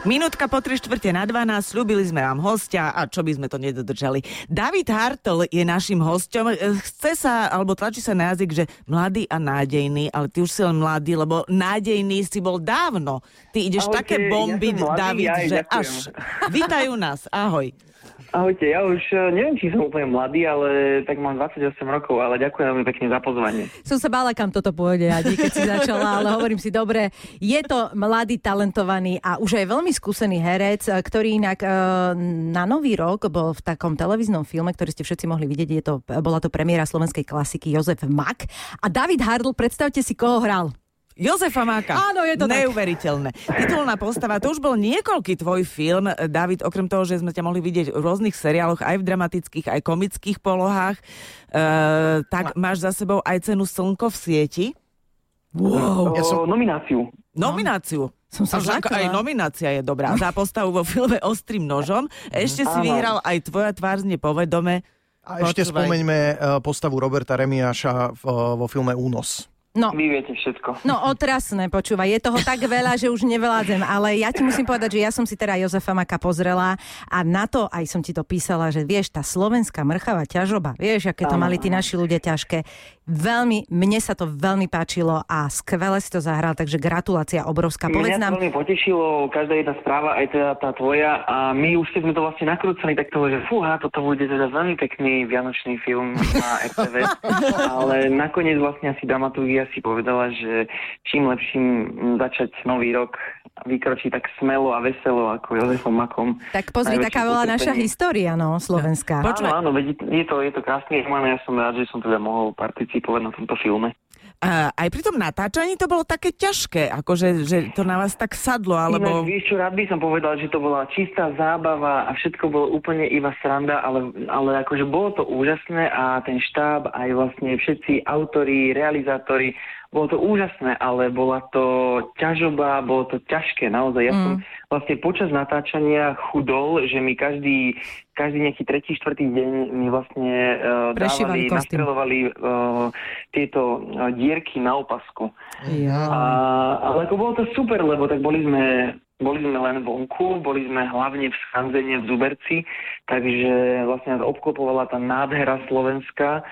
Minútka po 3 štvrte na 12, slúbili sme vám hostia a čo by sme to nedodržali. David Hartl je našim hosťom. Chce sa, alebo tlačí sa na jazyk, že mladý a nádejný, ale ty už si len mladý, lebo nádejný si bol dávno. Ty ideš Ahojte, také bomby, ja mladý, David, aj, že ďakujem. až. Vítajú nás, ahoj. Ahojte, ja už eh, neviem, či som úplne mladý, ale tak mám 28 rokov, ale ďakujem veľmi pekne za pozvanie. Som sa bála, kam toto pôjde, Adi, keď si začala, ale hovorím si, dobre, je to mladý, talentovaný a už aj veľmi skúsený herec, ktorý inak e, na Nový rok bol v takom televíznom filme, ktorý ste všetci mohli vidieť, je to, bola to premiéra slovenskej klasiky Jozef Mak. A David Hardl, predstavte si, koho hral. Jozefa Máka. Áno, je to tak. Neuveriteľné. Titulná postava, to už bol niekoľký tvoj film, David, okrem toho, že sme ťa mohli vidieť v rôznych seriáloch, aj v dramatických, aj komických polohách, e, tak máš za sebou aj cenu Slnko v sieti. Wow. Ja som- Nomináciu. Nomináciu. Som sa Až ako aj nominácia je dobrá. Za postavu vo filme Ostrým nožom. Ešte si vyhral aj Tvoja tvár znie povedome. A ešte Počúvaj. spomeňme e, postavu Roberta Remiáša v, vo filme Únos. No, Vy viete všetko. No otrasné, počúvaj, je toho tak veľa, že už nevládzem, ale ja ti musím povedať, že ja som si teda Jozefa Maka pozrela a na to aj som ti to písala, že vieš, tá slovenská mrchava ťažoba, vieš, aké to mali tí naši ľudia ťažké. Veľmi, mne sa to veľmi páčilo a skvele si to zahral, takže gratulácia obrovská. Povedz Mňa nám, veľmi potešilo, každá jedna správa, aj teda tá tvoja a my už keď sme to vlastne nakrúcali, tak to že fúha, toto bude teda veľmi pekný vianočný film na RTV, ale nakoniec vlastne asi dramaturgia si povedala, že čím lepším začať nový rok vykročiť tak smelo a veselo ako Jozefom Makom. tak pozri, taká bola naša história, no, slovenská. Počúvaj. Áno, áno, je to, je to krásny román ja som rád, že som teda mohol participovať na tomto filme. A aj pri tom natáčaní to bolo také ťažké, akože že to na vás tak sadlo, alebo... Ináč, vieš čo, rád by som povedal, že to bola čistá zábava a všetko bolo úplne iba sranda, ale, ale akože bolo to úžasné a ten štáb, aj vlastne všetci autori, realizátori, bolo to úžasné, ale bola to ťažoba, bolo to ťažké, naozaj. Ja som vlastne počas natáčania chudol, že mi každý, každý nejaký tretí, štvrtý deň mi vlastne uh, dávali, nastrelovali uh, tieto uh, dierky na opasku. Ja. A, ale ako bolo to super, lebo tak boli sme, boli sme len vonku, boli sme hlavne v Skanzene v Zuberci, takže vlastne nás obklopovala tá nádhera Slovenska.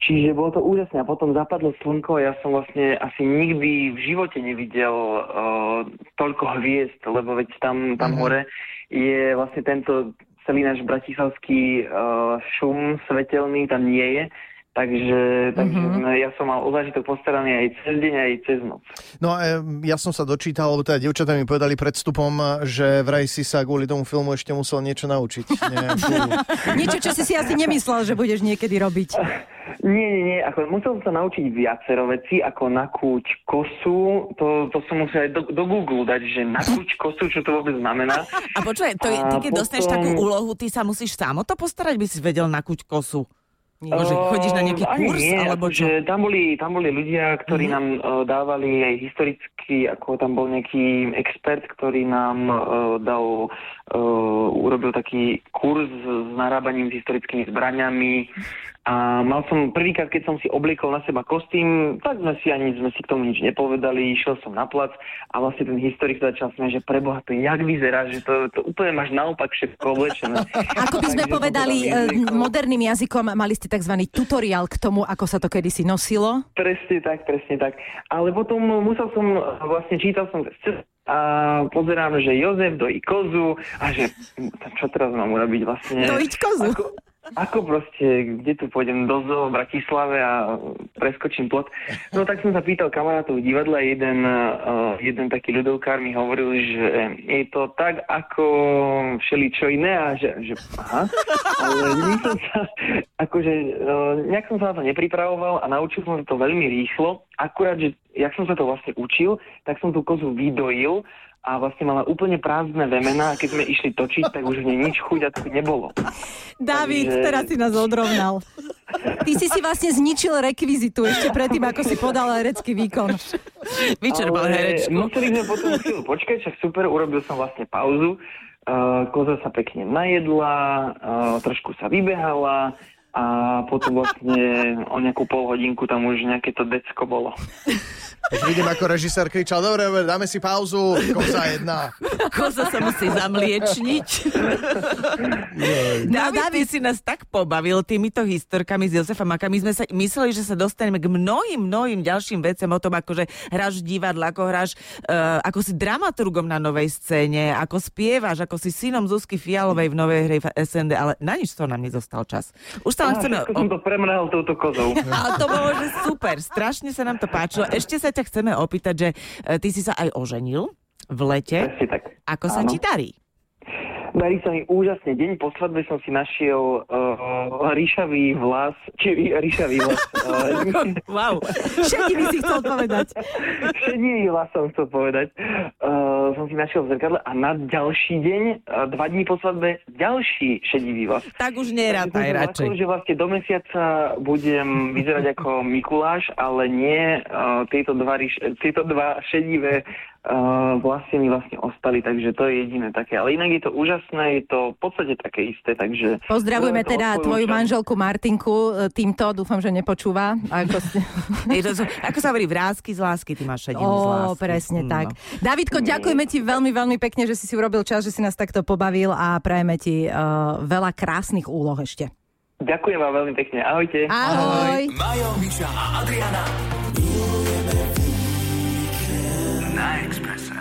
Čiže bolo to úžasné a potom zapadlo slnko a ja som vlastne asi nikdy v živote nevidel uh, toľko hviezd, lebo veď tam, tam Mhm. hore je vlastne tento celý náš bratislavský uh, šum svetelný tam nie je. Takže, takže Mhm. mm-hmm. ja som mal o zážitok postaraný aj cez deň, aj cez noc. No a ja som sa dočítal, lebo teda dievčatá mi povedali pred vstupom, že vraj si sa kvôli tomu filmu ešte musel niečo naučiť. Nejakú... Niečo, čo si si asi nemyslel, že budeš niekedy robiť. Nie, nie, nie, ako musel som sa naučiť viacero veci, ako nakúť kosu, to, to som musel aj do, do Google dať, že nakúť kosu, čo to vôbec znamená. A počúvaj, to je, ty keď dostaneš potom- takú úlohu, ty sa musíš sám o to postarať, by si vedel nakúť kosu. Nie. Bože, chodíš na nejaký kurz, nie, alebo čo? akože Tam boli, tam boli ľudia, ktorí Mhm. nám uh, dávali aj historicky, ako tam bol nejaký expert, ktorý nám uh, dal, uh, urobil taký kurz s, narábaním s historickými zbraniami. A mal som prvýkrát, keď som si obliekol na seba kostým, tak sme si ani sme si k tomu nič nepovedali, išiel som na plac a vlastne ten historik začal smiať, že preboha, to jak vyzerá, že to, to úplne máš naopak všetko oblečené. Ako by sme to povedali vyzliekol. moderným jazykom, mali ste tzv. tutoriál k tomu, ako sa to kedysi nosilo. Presne tak, presne tak. Ale potom musel som, vlastne čítal som a pozerám, že Jozef dojí kozu a že čo teraz mám urobiť vlastne? Dojiť kozu? Ako, ako proste, kde tu pôjdem do zoo v Bratislave a preskočím plot. No tak som sa pýtal kamarátov v divadle, jeden, uh, jeden taký ľudovkár mi hovoril, že je to tak ako všeli čo iné a že, že aha, ale som sa, akože uh, nejak som sa na to nepripravoval a naučil som to veľmi rýchlo. Akurát, že jak som sa to vlastne učil, tak som tú kozu vydojil a vlastne mala úplne prázdne vemena a keď sme išli točiť, tak už v nej nič chuť a tak nebolo. David, Takže- teraz si nás odrovnal. Ty si si vlastne zničil rekvizitu ešte predtým, ako si podal herecký výkon. Vyčerpal herečku. Museli sme potom chvíľu počkať, však super, urobil som vlastne pauzu. Uh, koza sa pekne najedla, uh, trošku sa vybehala a potom vlastne o nejakú pol hodinku tam už nejaké to decko bolo. Už vidím, ako režisér kričal, dobre, dobre, dáme si pauzu, koza jedna. Koza sa musí zamliečniť. No, David, ty si nás tak pobavil týmito historkami s Josefom Maka. My sme sa mysleli, že sa dostaneme k mnohým, mnohým ďalším veciam o tom, akože hráš v divadle, ako hráš, uh, ako si dramaturgom na novej scéne, ako spievaš, ako si synom Zuzky Fialovej v novej hre v SND, ale na nič to nám nezostal čas. Už len chceme... Všetko som to premrhal touto kozou. Ale to bolo, že super, strašne sa nám to páčilo. Ešte sa ťa chceme opýtať, že e, ty si sa aj oženil v lete. Ako sa Áno. ti darí? Darí sa mi úžasne. Deň po svadbe som si našiel uh, ríšavý vlas, či rí- ríšavý vlas. Uh, Wow. Šedivý si chcel povedať. šedivý vlas som chcel povedať. Uh, som si našiel v zrkadle a na ďalší deň, uh, dva dní po svadbe, ďalší šedivý vlas. Tak už nerátaj radšej. zlakol, že vlastne do mesiaca budem vyzerať ako Mikuláš, ale nie uh, tieto, dva, tieto dva šedivé uh, vlasy mi vlastne ostali, takže to je jediné také. Ale inak je to úžasné, je to v podstate také isté, takže... Pozdravujeme to teda odporúčam. tvoju manželku Martinku e, týmto, dúfam, že nepočúva. Ako, ste... Je to, ako sa hovorí, vrázky z lásky, ty máš šedinu z lásky. presne Mm, tak. no. Davidko, ďakujeme ti veľmi, veľmi pekne, že si si urobil čas, že si nás takto pobavil a prajeme ti uh, veľa krásnych úloh ešte. Ďakujem vám veľmi pekne. Ahojte. Ahoj. Majo, Miša a Adriana. Na Expresse.